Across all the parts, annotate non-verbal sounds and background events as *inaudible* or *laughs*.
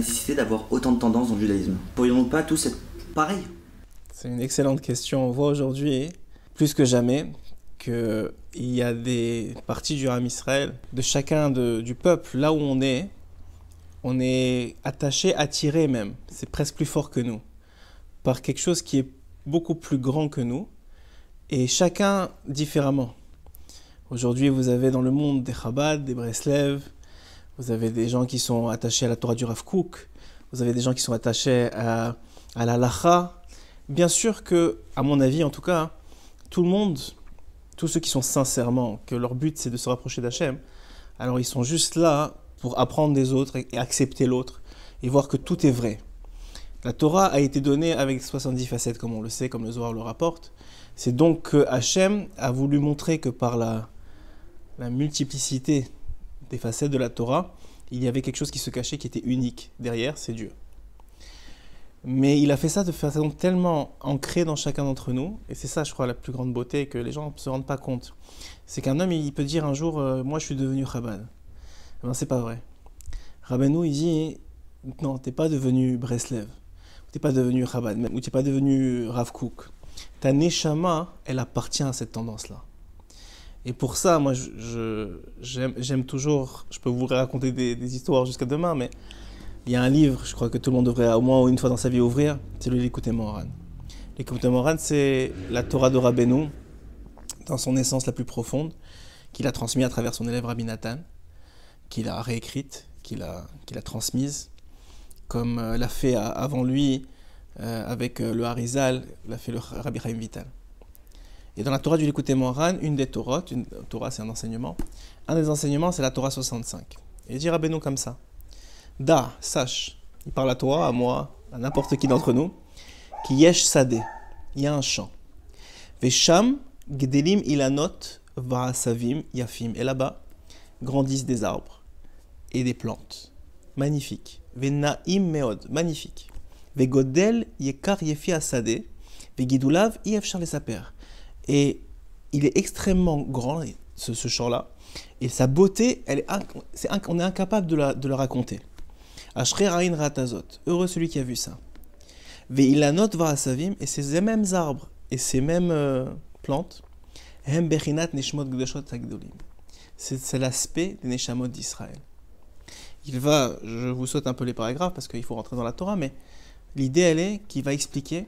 nécessité d'avoir autant de tendances dans le judaïsme. Pourrions-nous pas tous être pareils? C'est une excellente question. On voit aujourd'hui, plus que jamais, qu'il y a des parties du Ram Israël, de chacun du peuple, là où on est, on est attaché, attiré même, c'est presque plus fort que nous, par quelque chose qui est beaucoup plus grand que nous, et chacun différemment. Aujourd'hui, vous avez dans le monde des Chabad, des Breslev, vous avez des gens qui sont attachés à la Torah du Rav Kook, vous avez des gens qui sont attachés à, la Lacha. Bien sûr que, à mon avis en tout cas, tout le monde, tous ceux qui sont sincèrement, que leur but c'est de se rapprocher d'Hachem, alors ils sont juste là pour apprendre des autres et accepter l'autre et voir que tout est vrai. La Torah a été donnée avec 70 facettes, comme on le sait, comme le Zohar le rapporte. C'est donc que Hachem a voulu montrer que par la, la multiplicité des facettes de la Torah, il y avait quelque chose qui se cachait, qui était unique. Derrière, c'est Dieu. Mais il a fait ça de façon tellement ancrée dans chacun d'entre nous, et c'est ça, je crois, la plus grande beauté que les gens ne se rendent pas compte. C'est qu'un homme, il peut dire un jour, euh, moi je suis devenu Chabad. Eh ben, c'est pas vrai. Rabbeinu, il dit Non, t'es pas devenu Breslev, t'es pas devenu Chabad, ou t'es pas devenu Rav Kook. Ta Neshama, elle appartient à cette tendance-là. Et pour ça, moi, j'aime toujours, je peux vous raconter des, histoires jusqu'à demain, mais il y a un livre, je crois que tout le monde devrait au moins une fois dans sa vie ouvrir, c'est le L'écouter Moran. L'écouter Moran, c'est la Torah de Rabbeinu, dans son essence la plus profonde, qu'il a transmis à travers son élève Rabbi Nathan qu'il a réécrite, qu'il a, transmise, comme euh, l'a fait avant lui euh, avec euh, le Harizal, l'a fait le Rabbi Chaim Vital. Et dans la Torah du Likuté Moran, une des Torahs, une Torah c'est un enseignement, un des enseignements c'est la Torah 65. Et il dit Rabbeinu comme ça Da, sache, il parle à toi, à moi, à n'importe qui d'entre nous, qui yesh sade, il y a un champ. Vesham gdelim ilanot va'asavim yafim. Et là-bas grandissent des arbres et des plantes. Magnifique. Venaim meod, magnifique. Vegodel yekar yefi asade, vegidulav ifchar saper. Et il est extrêmement grand, ce, ce champ-là, et sa beauté, elle est, on est incapable de la, raconter. Ashre ratazot, heureux celui qui a vu ça. Veilanot va asavim, et ces mêmes arbres et ces mêmes euh, plantes, hem neshmot gdeshot C'est l'aspect des neshamot d'Israël il va, je vous saute un peu les paragraphes parce qu'il faut rentrer dans la Torah, mais l'idée elle est qu'il va expliquer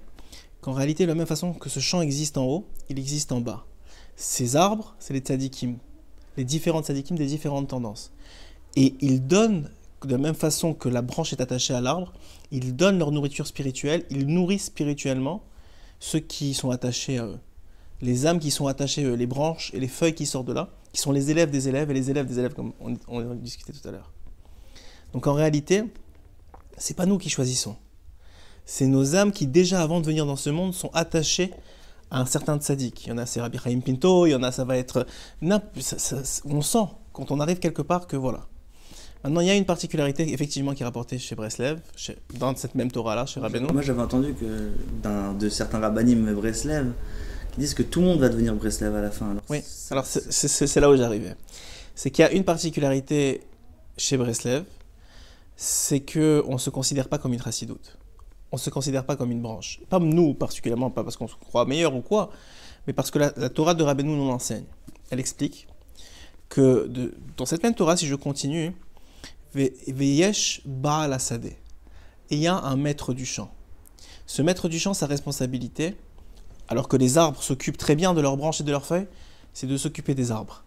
qu'en réalité, de la même façon que ce champ existe en haut, il existe en bas. Ces arbres, c'est les tzadikim, les différentes tzadikim des différentes tendances. Et ils donnent, de la même façon que la branche est attachée à l'arbre, ils donnent leur nourriture spirituelle, ils nourrissent spirituellement ceux qui sont attachés à eux. Les âmes qui sont attachées à eux, les branches et les feuilles qui sortent de là, qui sont les élèves des élèves et les élèves des élèves, comme on, on discutait tout à l'heure. Donc en réalité, c'est pas nous qui choisissons. C'est nos âmes qui, déjà avant de venir dans ce monde, sont attachées à un certain tzaddik. Il y en a, c'est Rabbi Chaim Pinto, il y en a, ça va être. on sent, quand on arrive quelque part, que voilà. Maintenant, il y a une particularité, effectivement, qui est rapportée chez Breslev, dans cette même Torah-là, chez Rabbeinu. Moi, j'avais entendu que de certains rabbinim Breslev qui disent que tout le monde va devenir Breslev à la fin. oui, alors c'est là où j'arrivais. C'est qu'il y a une particularité chez Breslev, c'est que on se considère pas comme une chassidoute. On se considère pas comme une branche. Pas nous particulièrement, pas parce qu'on se croit meilleur ou quoi, mais parce que la, Torah de Rabbeinu nous l'enseigne. Elle explique que dans cette même Torah, si je continue, Veyesh Baal Et il y a un maître du champ. Ce maître du champ, sa responsabilité, alors que les arbres s'occupent très bien de leurs branches et de leurs feuilles, c'est de s'occuper des arbres.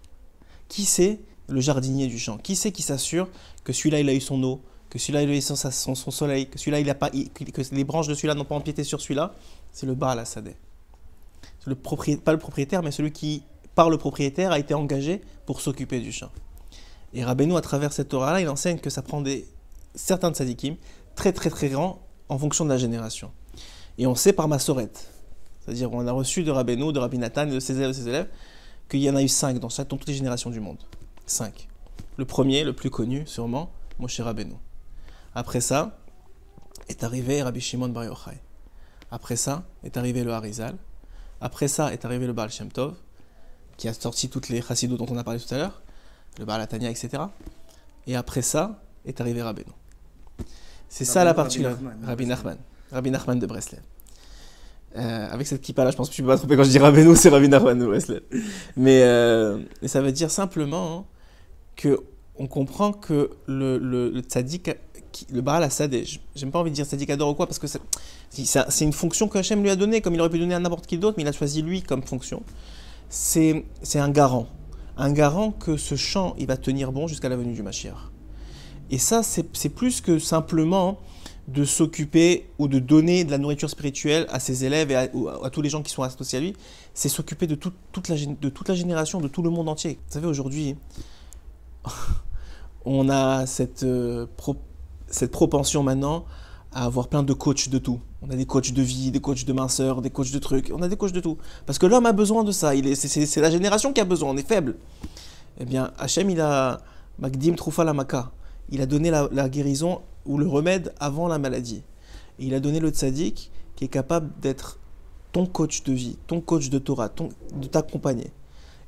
Qui c'est le jardinier du champ? Qui c'est qui s'assure que celui-là, il a eu son eau, que celui-là il a son, son, soleil, que celui-là il a pas, que les branches de celui-là n'ont pas empiété sur celui-là, c'est le Baal Assadeh. Le pas le propriétaire, mais celui qui, par le propriétaire, a été engagé pour s'occuper du champ. Et Rabbeinu, à travers cette Torah-là, il enseigne que ça prend des, certains de sadikim, très très très grands, en fonction de la génération. Et on sait par Massoret, c'est-à-dire on a reçu de Rabbeinu, de Rabbi Nathan et de ses élèves, élèves qu'il y en a eu cinq dans, dans toutes les générations du monde. Cinq. Le premier, le plus connu sûrement, Moshe Rabbeinu. Après ça, est arrivé Rabbi Shimon Bar Yochai. Après ça, est arrivé le Harizal. Après ça, est arrivé le Baal Shem Tov, qui a sorti toutes les chassidou dont on a parlé tout à l'heure, le Baal Atania, etc. Et après ça, est arrivé Rabbeinu. C'est ça la particularité. Rabbi Nachman. Rabbi Nachman de Breslev. Euh, avec cette kippa là, je pense que je ne peux pas tromper quand je dis Rabbeinu, c'est Rabbi Nachman de Breslev. Mais euh, ça veut dire simplement que on comprend que le, le, le tzaddik, le Baal Assadeh, j- j'aime pas envie de dire tzaddik adore ou quoi, parce que c'est une fonction que Hachem lui a donnée, comme il aurait pu donner à n'importe qui d'autre, mais il a choisi lui comme fonction. C'est un garant. Un garant que ce champ, il va tenir bon jusqu'à la venue du Mashiach. Et ça, c'est plus que simplement de s'occuper ou de donner de la nourriture spirituelle à ses élèves et à, ou à- à tous les gens qui sont associés à lui, c'est s'occuper de toute la génération, de tout le monde entier. Vous savez, aujourd'hui, *laughs* on a cette, euh, cette propension maintenant à avoir plein de coachs de tout. On a des coachs de vie, des coachs de minceur, des coachs de trucs, on a des coachs de tout. Parce que l'homme a besoin de ça, est- c'est- c'est c'est la génération qui a besoin, on est faible. Eh bien, Hachem, il a Magdim Troufa Maka. Il a donné la, la guérison ou le remède avant la maladie. Et il a donné le tzaddik qui est capable d'être ton coach de vie, ton coach de Torah, ton- de t'accompagner.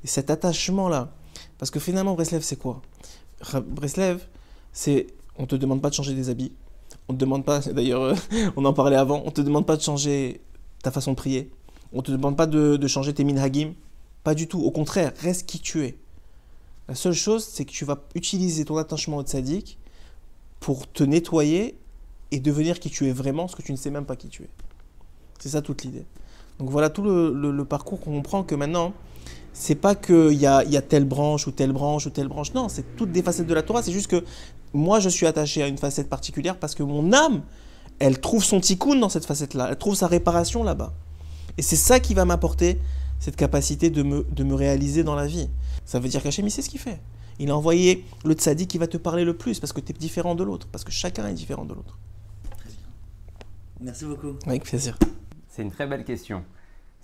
Et cet attachement-là, parce que finalement, Breslev, c'est quoi? Breslev, c'est on te demande pas de changer des habits, on te demande pas, *laughs* d'ailleurs, euh, on en parlait avant, on te demande pas de changer ta façon de prier, on te demande pas de, changer tes minhagim, pas du tout. Au contraire, reste qui tu es. La seule chose, c'est que tu vas utiliser ton attachement au tzaddik pour te nettoyer et devenir qui tu es vraiment, ce que tu ne sais même pas qui tu es. C'est ça toute l'idée. Donc voilà tout le- le parcours qu'on comprend que maintenant, c'est pas qu'il y a, il y a telle branche ou telle branche ou telle branche. Non, c'est toutes des facettes de la Torah. C'est juste que moi, je suis attaché à une facette particulière parce que mon âme, elle trouve son tikkun dans cette facette-là. Elle trouve sa réparation là-bas. Et c'est ça qui va m'apporter cette capacité de me, de me réaliser dans la vie. Ça veut dire qu'Hachem, il sait ce qu'il fait. Il a envoyé le tzaddik qui va te parler le plus parce que tu es différent de l'autre, parce que chacun est différent de l'autre. Merci beaucoup. Avec plaisir. C'est une très belle question.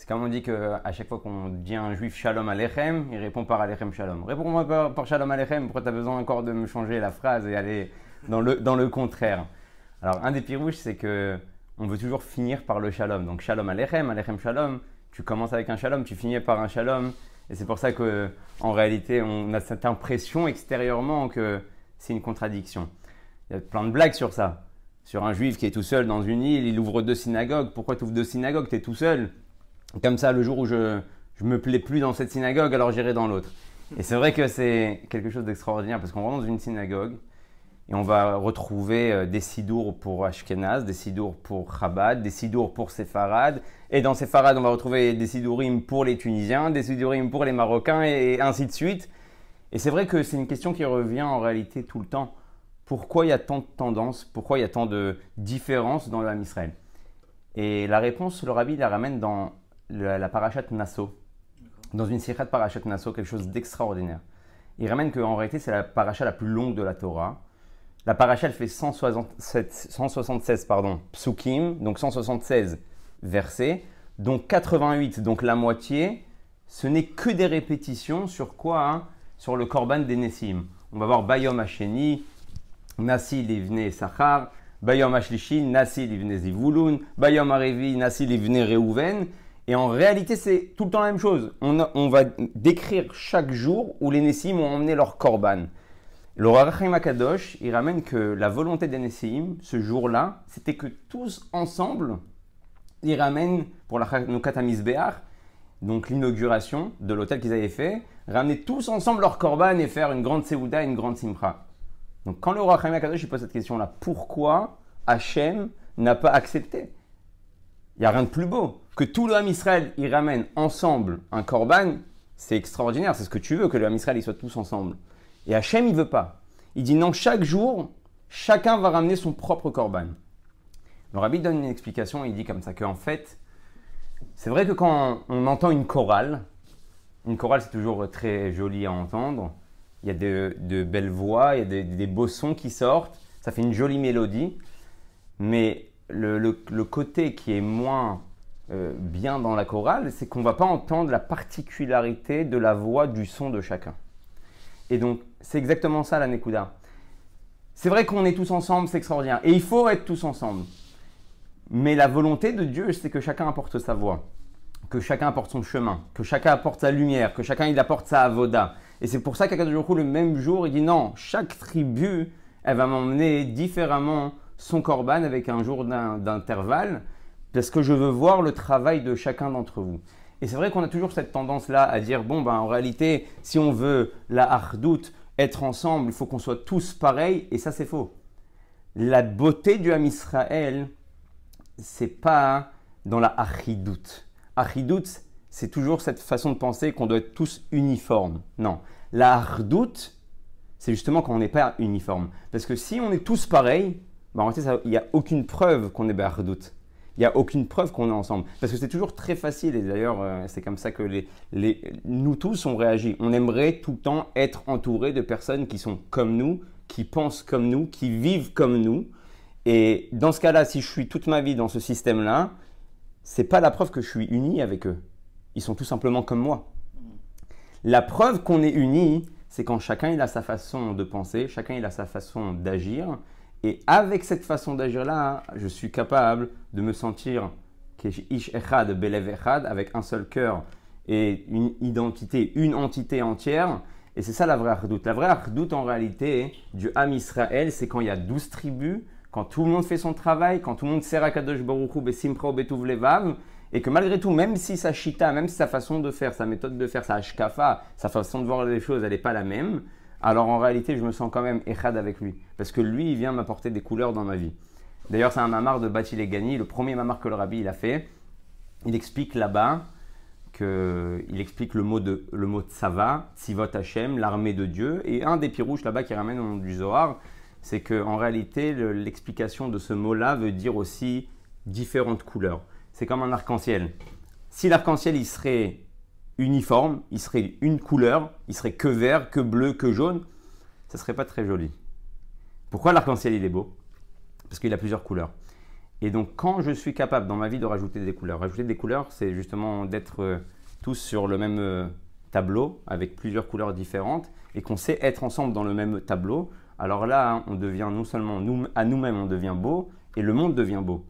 C'est comme on dit qu'à chaque fois qu'on dit à un juif Shalom Alechem, il répond par Alechem Shalom. Réponds-moi par, par Shalom Alechem, pourquoi tu as besoin encore de me changer la phrase et aller dans le, dans le contraire? Alors, un des pirouches, c'est que on veut toujours finir par le Shalom. Donc, Shalom Alechem, Alechem Shalom, tu commences avec un Shalom, tu finis par un Shalom. Et c'est pour ça que, en réalité, on a cette impression extérieurement que c'est une contradiction. Il y a plein de blagues sur ça. Sur un juif qui est tout seul dans une île, il ouvre deux synagogues. Pourquoi tu ouvres deux synagogues? Tu es tout seul. Comme ça, le jour où je je me plais plus dans cette synagogue, alors j'irai dans l'autre. Et c'est vrai que c'est quelque chose d'extraordinaire parce qu'on va dans une synagogue et on va retrouver euh, des sidours pour Ashkenaz, des sidours pour Chabad, des sidours pour Sepharad. Et dans Sepharad, on va retrouver des sidourim pour les Tunisiens, des sidourim pour les Marocains et ainsi de suite. Et c'est vrai que c'est une question qui revient en réalité tout le temps. Pourquoi il y a tant de tendances? Pourquoi il y a tant de différences dans Ham Israël Et la réponse, le rabbi la ramène dans la, la parachat Nassau. Dans une sirah de parachat Nassau, quelque chose d'extraordinaire. Il ramène qu'en réalité, c'est la paracha la plus longue de la Torah. La paracha, elle fait 167, 176 pardon, psukim, donc 176 versets, donc 88, donc la moitié. Ce n'est que des répétitions sur quoi hein Sur le korban des Nessim. On va voir Bayom Hasheni, Nasi livne Sachar, Bayom Ashlishi, Nasi livne Zivulun, Bayom Arevi, Nasi livne Reuven. Et en réalité, c'est tout le temps la même chose. On, va décrire chaque jour où les Nessim ont emmené leur korban. Le Rav Chaim Akadosh, il ramène que la volonté des Nessim, ce jour-là, c'était que tous ensemble, ils ramènent pour la Hamizbeach, donc l'inauguration de l'hôtel qu'ils avaient fait, ramener tous ensemble leur korban et faire une grande Seouda et une grande Simcha. Donc quand le roi Chaim Akadosh il pose cette question-là, pourquoi Hachem n'a pas accepté? Il n'y a rien de plus beau. Que tout le Ham Israël y ramène ensemble un korban, c'est extraordinaire. C'est ce que tu veux, que le Ham Israël ils tous ensemble. Et Hachem, il veut pas. Il dit non, chaque jour, chacun va ramener son propre korban. Le rabbi donne une explication, il dit comme ça qu'en fait, c'est vrai que quand on entend une chorale, une chorale c'est toujours très joli à entendre, il y a de, belles voix, il y a des, beaux sons qui sortent, ça fait une jolie mélodie, mais le côté qui est moins euh, bien dans la chorale, c'est qu'on ne va pas entendre la particularité de la voix du son de chacun. Et donc, c'est exactement ça la Nekuda. C'est vrai qu'on est tous ensemble, c'est extraordinaire. Et il faut être tous ensemble. Mais la volonté de Dieu, c'est que chacun apporte sa voix, que chacun apporte son chemin, que chacun apporte sa lumière, que chacun il apporte sa avoda. Et c'est pour ça qu'à le même jour, il dit non, chaque tribu, elle va m'emmener différemment son corban avec un jour d'intervalle, parce que je veux voir le travail de chacun d'entre vous. Et c'est vrai qu'on a toujours cette tendance-là à dire, bon, ben, en réalité, si on veut la hardoute, être ensemble, il faut qu'on soit tous pareils, et ça c'est faux. La beauté du Ham Israël, c'est pas dans la achidoute. Achidoute, c'est toujours cette façon de penser qu'on doit être tous uniformes. Non. La hardoute, c'est justement quand on n'est pas uniforme. Parce que si on est tous pareils, ben, en réalité, il n'y a aucune preuve qu'on est hardoute il n'y a aucune preuve qu'on est ensemble. Parce que c'est toujours très facile, et d'ailleurs, euh, c'est comme ça que les, nous tous, on réagit. On aimerait tout le temps être entouré de personnes qui sont comme nous, qui pensent comme nous, qui vivent comme nous. Et dans ce cas-là, si je suis toute ma vie dans ce système-là, c'est pas la preuve que je suis uni avec eux. Ils sont tout simplement comme moi. La preuve qu'on est uni, c'est quand chacun il a sa façon de penser, chacun il a sa façon d'agir, et avec cette façon d'agir-là, je suis capable de me sentir avec un seul cœur et une identité, une entité entière. Et c'est ça la vraie ardoute. La vraie ardoute, en réalité, du Ham Israël, c'est quand il y a douze tribus, quand tout le monde fait son travail, quand tout le monde sert à Kadosh Baruch Hu, Betuv Levav, et que malgré tout, même si sa chita, même si sa façon de faire, sa méthode de faire, sa hashkafa, sa façon de voir les choses, elle n'est pas la même, alors en réalité, je me sens quand même echad avec lui. Parce que lui, il vient m'apporter des couleurs dans ma vie. D'ailleurs, c'est un mamar de Bati Gani, le premier mamar que le rabbi il a fait. Il explique là-bas que, il explique le mot de le mot tsava, tzivot Hashem, l'armée de Dieu. Et un des pirouches là-bas qui ramène au nom du Zohar, c'est qu'en réalité, l'explication de ce mot-là veut dire aussi différentes couleurs. C'est comme un arc-en-ciel. Si l'arc-en-ciel il serait uniforme, il serait une couleur, il serait que vert, que bleu, que jaune, ça serait pas très joli. Pourquoi l'arc-en-ciel il est beau? Parce qu'il a plusieurs couleurs. Et donc quand je suis capable dans ma vie de rajouter des couleurs, rajouter des couleurs, c'est justement d'être euh, tous sur le même euh, tableau avec plusieurs couleurs différentes et qu'on sait être ensemble dans le même tableau. Alors là, hein, on devient non seulement à nous-mêmes, on devient beau et le monde devient beau.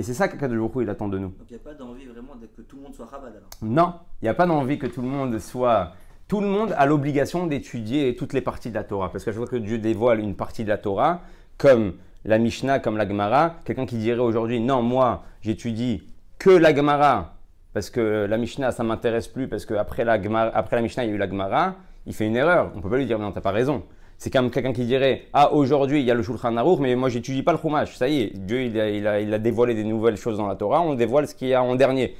Et c'est ça qu'Akadosh Baruch il attend de nous. Donc il n'y a pas d'envie vraiment que tout le monde soit rabat alors Non, il n'y a pas d'envie que tout le monde soit. Tout le monde a l'obligation d'étudier toutes les parties de la Torah. Parce que je vois que Dieu dévoile une partie de la Torah, comme la Mishnah, comme la Gemara. Quelqu'un qui dirait aujourd'hui, non, moi, j'étudie que la Gemara, parce que la Mishnah, ça m'intéresse plus, parce qu'après la, après la Mishnah, il y a eu la Gemara, il fait une erreur. On ne peut pas lui dire, non, tu n'as pas raison. C'est comme quelqu'un qui dirait Ah, aujourd'hui, il y a le Shulchan Aruch, mais moi, j'étudie pas le Chumash. Ça y est, Dieu, il a, dévoilé des nouvelles choses dans la Torah, on dévoile ce qu'il y a en dernier.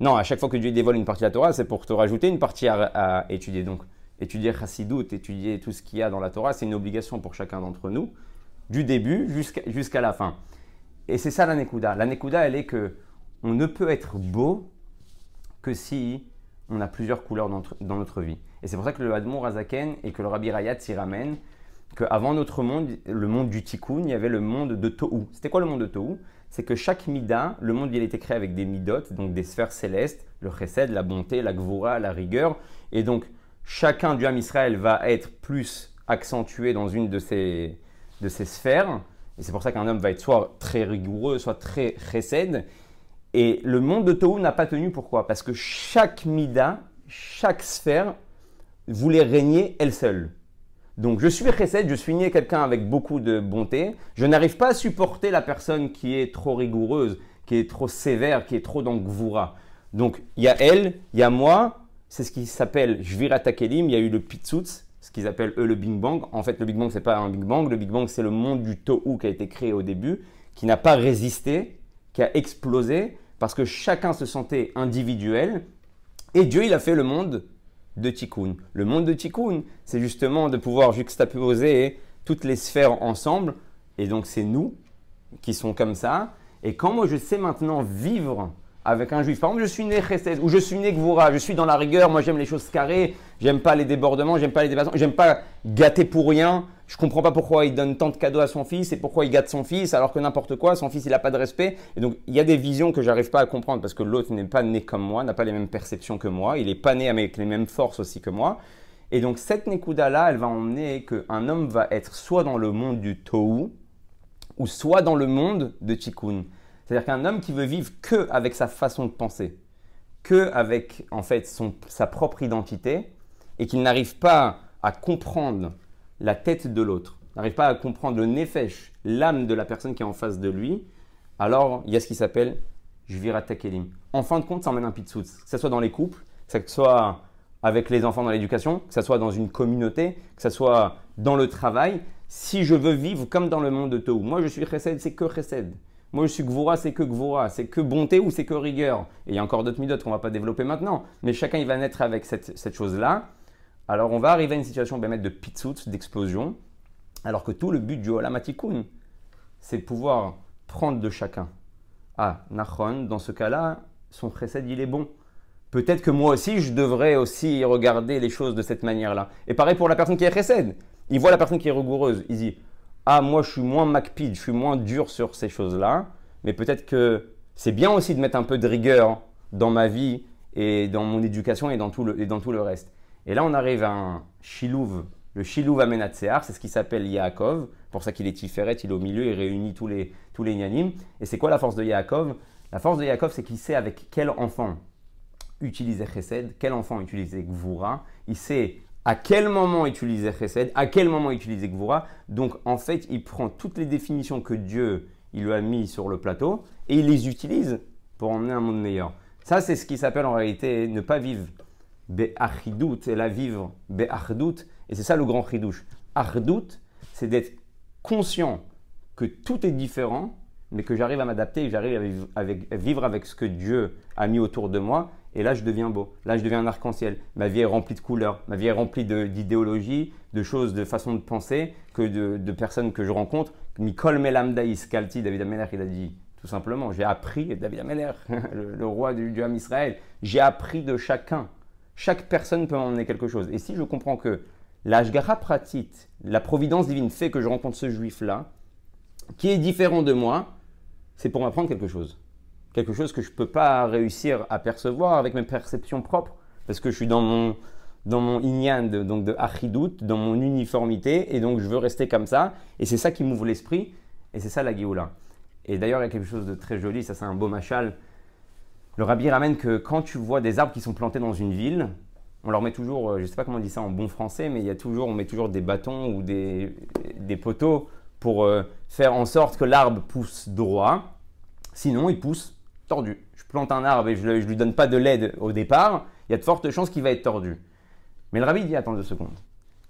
Non, à chaque fois que Dieu dévoile une partie de la Torah, c'est pour te rajouter une partie à, étudier. Donc, étudier Chassidut, étudier tout ce qu'il y a dans la Torah, c'est une obligation pour chacun d'entre nous, du début jusqu'à la fin. Et c'est ça la Nekuda. La Nekuda, elle est que on ne peut être beau que si on a plusieurs couleurs dans notre, vie. Et c'est pour ça que le Admour Azaken et que le Rabbi Rayat s'y ramène qu'avant notre monde, le monde du Tikkun, il y avait le monde de Tohu. C'était quoi le monde de Tohu? C'est que chaque Mida, le monde il a été créé avec des Midot, donc des sphères célestes, le Chesed, la bonté, la Gvura, la rigueur. Et donc chacun du Ham Israël va être plus accentué dans une de ces, de ces sphères. Et c'est pour ça qu'un homme va être soit très rigoureux, soit très Chesed. Et le monde de Tohu n'a pas tenu. Pourquoi? Parce que chaque Mida, chaque sphère voulait régner elle seule. Donc je suis chesed, je suis né quelqu'un avec beaucoup de bonté. Je n'arrive pas à supporter la personne qui est trop rigoureuse, qui est trop sévère, qui est trop dans Gvura. Donc il y a elle, il y a moi. C'est ce qui s'appelle Jvira Takelim. Il y a eu le Pitsutz, ce qu'ils appellent eux le Big Bang. En fait, le Big Bang, c'est pas un Big Bang. Le Big Bang, c'est le monde du Tohu qui a été créé au début, qui n'a pas résisté, qui a explosé parce que chacun se sentait individuel. Et Dieu, il a fait le monde de Tikkun. Le monde de Tikkun, c'est justement de pouvoir juxtaposer toutes les sphères ensemble. Et donc, c'est nous qui sont comme ça. Et quand moi, je sais maintenant vivre avec un juif. Par exemple, je suis né Chesed ou je suis né Gvura, je suis dans la rigueur, moi j'aime les choses carrées, j'aime pas les débordements, j'aime pas les dépassements, j'aime pas gâter pour rien. Je comprends pas pourquoi il donne tant de cadeaux à son fils et pourquoi il gâte son fils alors que n'importe quoi, son fils il a pas de respect. Et donc il y a des visions que j'arrive pas à comprendre parce que l'autre n'est pas né comme moi, n'a pas les mêmes perceptions que moi, il est pas né avec les mêmes forces aussi que moi. Et donc cette Nekuda là, elle va emmener qu'un homme va être soit dans le monde du Tohu ou soit dans le monde de Tikkun. C'est-à-dire qu'un homme qui veut vivre que avec sa façon de penser, que avec en fait son, sa propre identité, et qu'il n'arrive pas à comprendre la tête de l'autre, n'arrive pas à comprendre le nefesh, l'âme de la personne qui est en face de lui, alors il y a ce qui s'appelle jvira tekelim. En fin de compte, ça emmène un pitsut, que ce soit dans les couples, que ce soit avec les enfants dans l'éducation, que ce soit dans une communauté, que ce soit dans le travail. Si je veux vivre comme dans le monde de Tohu, moi je suis chesed, c'est que chesed. Moi je suis gvura, c'est que gvura. C'est que bonté ou c'est que rigueur. Et il y a encore d'autres midot qu'on va pas développer maintenant. Mais chacun il va naître avec cette, cette chose-là. Alors on va arriver à une situation de pitsut, d'explosion. Alors que tout le but du Olamatikum, c'est pouvoir prendre de chacun. Ah, Nachon, dans ce cas-là, son chesed il est bon peut-être que moi aussi, je devrais aussi regarder les choses de cette manière-là. Et pareil pour la personne qui est chesed. Il voit la personne qui est rigoureuse. Il dit Ah, moi, je suis moins macpid, je suis moins dur sur ces choses-là. Mais peut-être que c'est bien aussi de mettre un peu de rigueur dans ma vie et dans mon éducation et dans tout le, et dans tout le reste. Et là, on arrive à un shilouv, le shilouv amenatsear, c'est ce qui s'appelle Yaakov. Pour ça qu'il est tiferet, il est au milieu, il réunit tous les, tous les Et c'est quoi la force de Yaakov? La force de Yaakov, c'est qu'il sait avec quel enfant utiliser Chesed, quel enfant utiliser Gvura, il sait à quel moment utiliser Chesed, à quel moment utiliser Gvura. Donc en fait, il prend toutes les définitions que Dieu il lui a mis sur le plateau et il les utilise pour emmener un monde meilleur. Ça, c'est ce qui s'appelle en réalité ne pas vivre Be'achidout et la vivre Be'achdout. Et c'est ça le grand chidouche. Achdout, c'est d'être conscient que tout est différent, mais que j'arrive à m'adapter et j'arrive à vivre avec ce que Dieu a mis autour de moi et là, je deviens beau. Là, je deviens un arc-en-ciel. Ma vie est remplie de couleurs. Ma vie est remplie d'idéologies, de, choses, de façons de penser, que de, personnes que je rencontre. Mikol Melamdaïs Kalti, David Ameller, il a dit tout simplement J'ai appris, David Ameller, *laughs* le, roi du, du Israël, j'ai appris de chacun. Chaque personne peut m'emmener quelque chose. Et si je comprends que l'Ashgara pratit, la providence divine fait que je rencontre ce juif-là, qui est différent de moi, c'est pour m'apprendre quelque chose quelque chose que je ne peux pas réussir à percevoir avec mes perceptions propres, parce que je suis dans mon, dans mon inyan, de, donc de achidout, dans mon uniformité, et donc je veux rester comme ça, et c'est ça qui m'ouvre l'esprit, et c'est ça la Géoula. Et d'ailleurs, il y a quelque chose de très joli, ça c'est un beau machal. Le rabbi ramène que quand tu vois des arbres qui sont plantés dans une ville, on leur met toujours, euh, je ne sais pas comment on dit ça en bon français, mais il y a toujours, on met toujours des bâtons ou des, des poteaux pour euh, faire en sorte que l'arbre pousse droit. Sinon, il pousse tordu. Je plante un arbre et je ne lui donne pas de l'aide au départ, il y a de fortes chances qu'il va être tordu. Mais le rabbi dit attends deux secondes.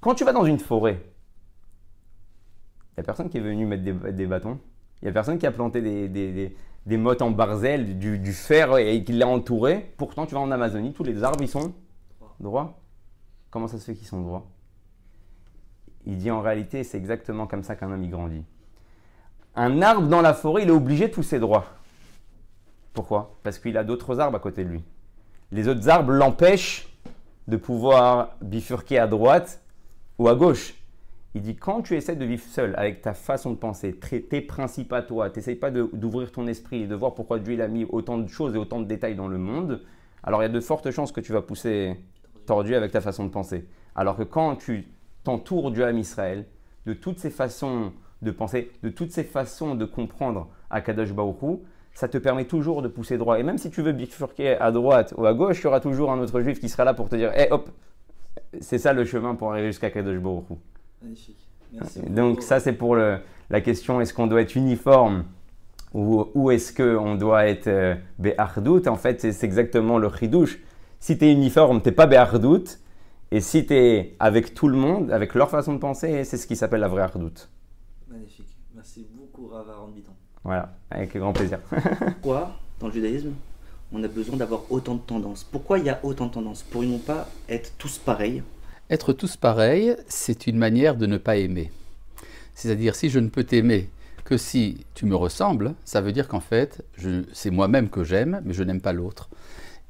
Quand tu vas dans une forêt, il n'y a personne qui est venu mettre des, bâtons. Il n'y a personne qui a planté des, des, des, mottes en barzel, du, du fer et qui l'a entouré. Pourtant, tu vas en Amazonie, tous les arbres, ils sont droits. Comment ça se fait qu'ils sont droits? Il dit en réalité, c'est exactement comme ça qu'un homme y grandit. Un arbre dans la forêt, il est obligé de pousser droit. Pourquoi? Parce qu'il a d'autres arbres à côté de lui. Les autres arbres l'empêchent de pouvoir bifurquer à droite ou à gauche. Il dit quand tu essaies de vivre seul avec ta façon de penser, tes principes à toi, tu n'essayes pas d'ouvrir ton esprit et de voir pourquoi Dieu a mis autant de choses et autant de détails dans le monde, alors il y a de fortes chances que tu vas pousser tordu avec ta façon de penser. Alors que quand tu t'entoures du âme Israël, de toutes ces façons de penser, de toutes ces façons de comprendre Akadosh Baruch ça te permet toujours de pousser droit. Et même si tu veux bifurquer à droite ou à gauche, il y aura toujours un autre juif qui sera là pour te dire Hé, hop, c'est ça le chemin pour arriver jusqu'à Kadosh Baruch Magnifique. Donc, ça, c'est pour le, la question est-ce qu'on doit être uniforme ou, ou est-ce qu'on doit être euh, Be'ardout En fait, c'est exactement le chidouche. Si tu es uniforme, tu pas Be'ardout. Et si tu es avec tout le monde, avec leur façon de penser, c'est ce qui s'appelle la vraie Ardout. Magnifique. Merci beaucoup, Rav Bitan. Voilà, avec grand plaisir. *laughs* Pourquoi, dans le judaïsme, on a besoin d'avoir autant de tendances? Pourquoi il y a autant de tendances? Pourrions pas être tous pareils? Être tous pareils, c'est une manière de ne pas aimer. C'est-à-dire, si je ne peux t'aimer que si tu me ressembles, ça veut dire qu'en fait, c'est moi-même que j'aime, mais je n'aime pas l'autre.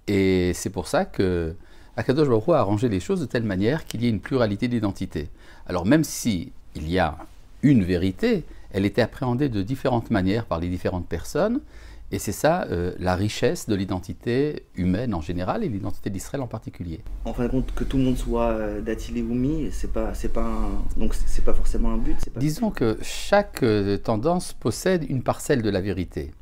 Et c'est pour ça que Akadosh Baruch a arrangé les choses de telle manière qu'il y ait une pluralité d'identités. Alors même si il y a une vérité, elle était appréhendée de différentes manières par les différentes personnes. Et c'est ça euh, la richesse de l'identité humaine en général et l'identité d'Israël en particulier. En fin de compte, que tout le monde soit euh, d'Atil et c'est pas, c'est pas, donc c'est pas forcément un but. Disons que chaque euh, tendance possède une parcelle de la vérité.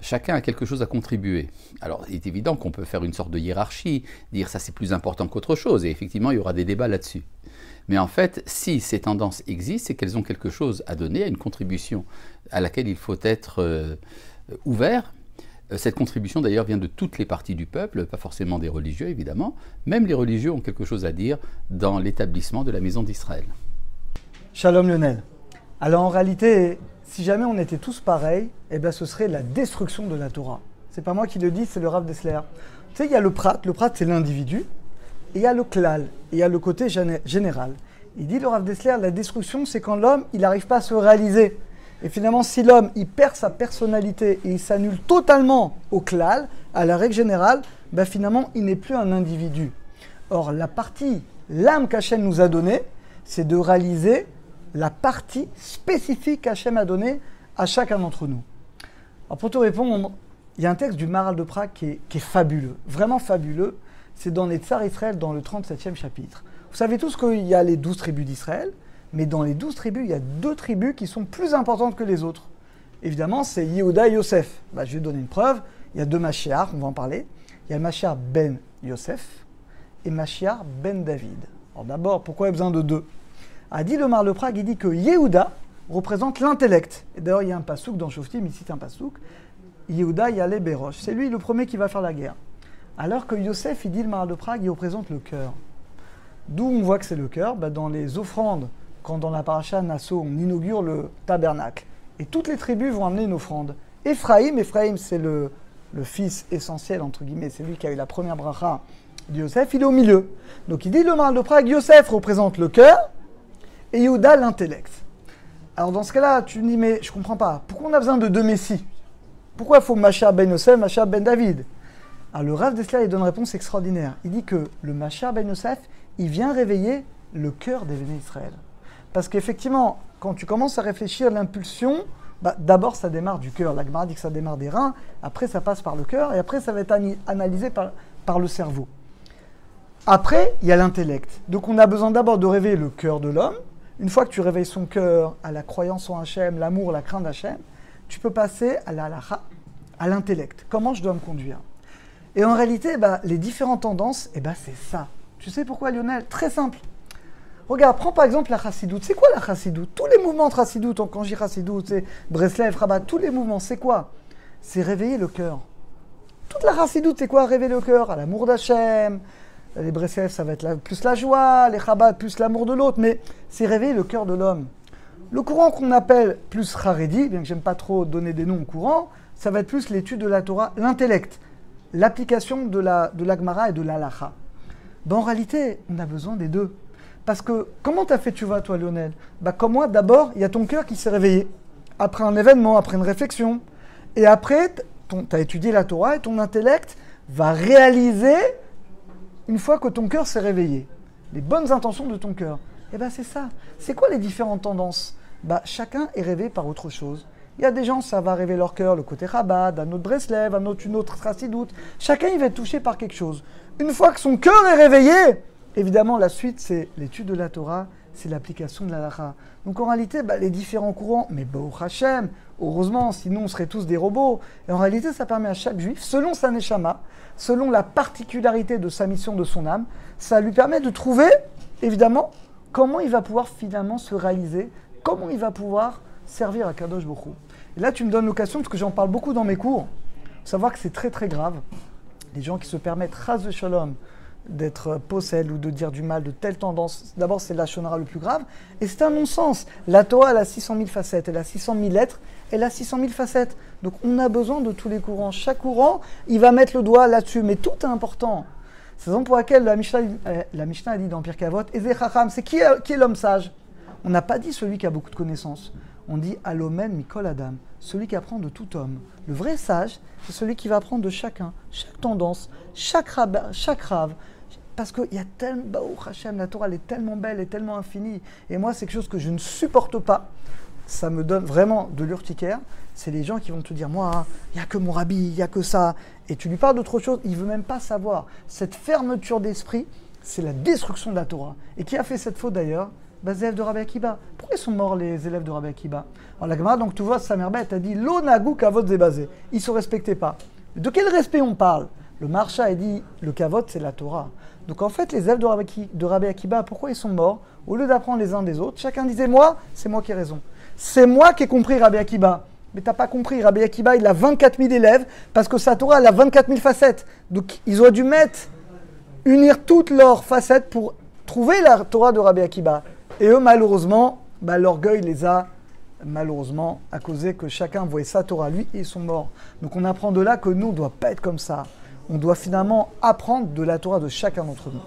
chacun a quelque chose à contribuer. Alors, il est évident qu'on peut faire une sorte de hiérarchie, dire ça c'est plus important qu'autre chose, et effectivement, il y aura des débats là-dessus. Mais en fait, si ces tendances existent, c'est qu'elles ont quelque chose à donner, à une contribution à laquelle il faut être euh, ouvert. Euh, Cette contribution d'ailleurs vient de toutes les parties du peuple, pas forcément des religieux évidemment. Même les religieux ont quelque chose à dire dans l'établissement de la maison d'Israël. Shalom Lionel. Alors en réalité, si jamais on était tous pareils, eh bien ce serait la destruction de la Torah. C'est pas moi qui le dis, c'est le Rav Dessler. Tu sais, il y a le prat. Le prat, c'est l'individu. Il y a le klal. Il y a le côté géné- général. Il dit, le Rav Dessler, la destruction, c'est quand l'homme, il n'arrive pas à se réaliser. Et finalement, si l'homme, il perd sa personnalité et il s'annule totalement au klal, à la règle générale, ben finalement, il n'est plus un individu. Or, la partie, l'âme qu'Hachem nous a donnée, c'est de réaliser la partie spécifique qu'Hachem a donnée à chacun d'entre nous. Alors, pour te répondre, il y a un texte du Maral de Prague qui est fabuleux, vraiment fabuleux. C'est dans les Tsars Israël, dans le 37e chapitre. Vous savez tous qu'il y a les 12 tribus d'Israël, mais dans les 12 tribus, il y a deux tribus qui sont plus importantes que les autres. Évidemment, c'est Yehuda et Yosef. Bah, je vais donner une preuve. Il y a deux Machiar, on va en parler. Il y a Machiar ben Yosef et Machiar ben David. Alors d'abord, pourquoi il y a besoin de deux? A dit le Prague, il dit que Yehuda représente l'intellect. Et d'ailleurs, il y a un pasouk dans Shoftim, il cite un pasouk. Yehuda Yale Berosh. C'est lui le premier qui va faire la guerre. Alors que Yosef, il dit le Mar de Prague, il représente le cœur. D'où on voit que c'est le cœur Bah, Dans les offrandes, quand dans la paracha Nassau, on inaugure le tabernacle. Et toutes les tribus vont amener une offrande. Ephraïm, Ephraïm c'est le, le fils essentiel, entre guillemets, c'est lui qui a eu la première bracha de Yosef, il est au milieu. Donc il dit le Maral de Prague, Yosef représente le cœur et Yehuda l'intellect. Alors dans ce cas-là, tu me dis, mais je comprends pas, pourquoi on a besoin de deux messies? Pourquoi il faut Macha ben Yosef, Macha ben David? Alors le Rav Dessler, il donne une réponse extraordinaire. Il dit que le Macha ben Yosef, il vient réveiller le cœur des Véné Israël. Parce qu'effectivement, quand tu commences à réfléchir l'impulsion, bah, d'abord ça démarre du cœur. La Gemara dit que ça démarre des reins, après ça passe par le cœur, et après ça va être analysé par, le cerveau. Après, il y a l'intellect. Donc on a besoin d'abord de réveiller le cœur de l'homme. Une fois que tu réveilles son cœur à la croyance en Hachem, l'amour, la crainte d'Hachem, tu peux passer à la à l'intellect. Comment je dois me conduire? Et en réalité, bah, les différentes tendances, eh bah, c'est ça. Tu sais pourquoi Lionel? Très simple. Regarde, prends par exemple la chassidoute. C'est quoi la chassidoute? Tous les mouvements de chassidoute, quand j'y chassidoute, c'est Breslev, Rabat, tous les mouvements, c'est quoi? C'est réveiller le cœur. Toute la chassidoute, c'est quoi Réveiller le cœur? À l'amour d'Hachem. Les Breslev, ça va être plus la joie, les Rabat, plus l'amour de l'autre, mais c'est réveiller le cœur de l'homme. Le courant qu'on appelle plus Haredi, bien que j'aime pas trop donner des noms au courant, ça va être plus l'étude de la Torah, l'intellect, l'application de la, de l'Agmara et de l'Alacha. Ben, en réalité, on a besoin des deux. Parce que comment t'as fait tu vas toi Lionel? Bah, Comme moi, d'abord, il y a ton cœur qui s'est réveillé. Après un événement, après une réflexion. Et après, tu as étudié la Torah et ton intellect va réaliser, une fois que ton cœur s'est réveillé, les bonnes intentions de ton cœur. Et bien c'est ça. C'est quoi les différentes tendances? Bah, Chacun est rêvé par autre chose. Il y a des gens, ça va rêver leur cœur, le côté rabat, un autre Breslev, un autre, une autre. Chacun, il va être touché par quelque chose. Une fois que son cœur est réveillé, évidemment, la suite, c'est l'étude de la Torah, c'est l'application de la Lara. Donc en réalité, bah, les différents courants, mais Baruch Hashem, heureusement, sinon on serait tous des robots. Et en réalité, ça permet à chaque juif, selon sa neshama, selon la particularité de sa mission, de son âme, ça lui permet de trouver, évidemment, comment il va pouvoir finalement se réaliser, comment il va pouvoir servir à Kadosh Bokhu. Et là, tu me donnes l'occasion, parce que j'en parle beaucoup dans mes cours, savoir que c'est très très grave. Les gens qui se permettent, ras de shalom, d'être possède ou de dire du mal de telle tendance, d'abord c'est la le plus grave, et c'est un non-sens. La Torah, elle a 600 000 facettes, elle a 600 000 lettres, elle a 600 000 facettes. Donc on a besoin de tous les courants. Chaque courant, il va mettre le doigt là-dessus, mais tout est important. C'est la raison pour laquelle la Mishnah, euh, la Mishnah a dit dans Eze Chacham, c'est qui, est- qui est l'homme sage? On n'a pas dit celui qui a beaucoup de connaissances. On dit Alomen Mikol Adam, celui qui apprend de tout homme. Le vrai sage, c'est celui qui va apprendre de chacun, chaque tendance, chaque rab, chaque rave. Parce qu'il y a tellement, Baruch Hashem, la Torah elle est tellement belle et tellement infinie. Et moi, c'est quelque chose que je ne supporte pas. Ça me donne vraiment de l'urticaire. C'est les gens qui vont te dire, moi, il n'y a que mon rabbi, il n'y a que ça. Et tu lui parles d'autre chose, il ne veut même pas savoir. Cette fermeture d'esprit, c'est la destruction de la Torah. Et qui a fait cette faute d'ailleurs? Élèves de Rabbi Akiba. Pourquoi ils sont morts les élèves de Rabbi Akiba Alors la Gemara, donc tu vois, sa mère bête a dit L'onagu kavod zebazé. Ils ne se respectaient pas. De quel respect on parle Le marcha a dit Le kavod, c'est la Torah. Donc en fait, les élèves de Rabbi, Akiba, pourquoi ils sont morts Au lieu d'apprendre les uns des autres, chacun disait Moi, c'est moi qui ai raison. C'est moi qui ai compris Rabbi Akiba. Mais t'as pas compris, Rabbi Akiba, il a 24 000 élèves parce que sa Torah, elle a 24 000 facettes. Donc ils auraient dû mettre unir toutes leurs facettes pour trouver la Torah de Rabbi Akiba. Et eux, malheureusement, bah, l'orgueil les a malheureusement à causé que chacun voyait sa Torah lui et ils sont morts. Donc on apprend de là que nous, on ne doit pas être comme ça. On doit finalement apprendre de la Torah de chacun d'entre nous.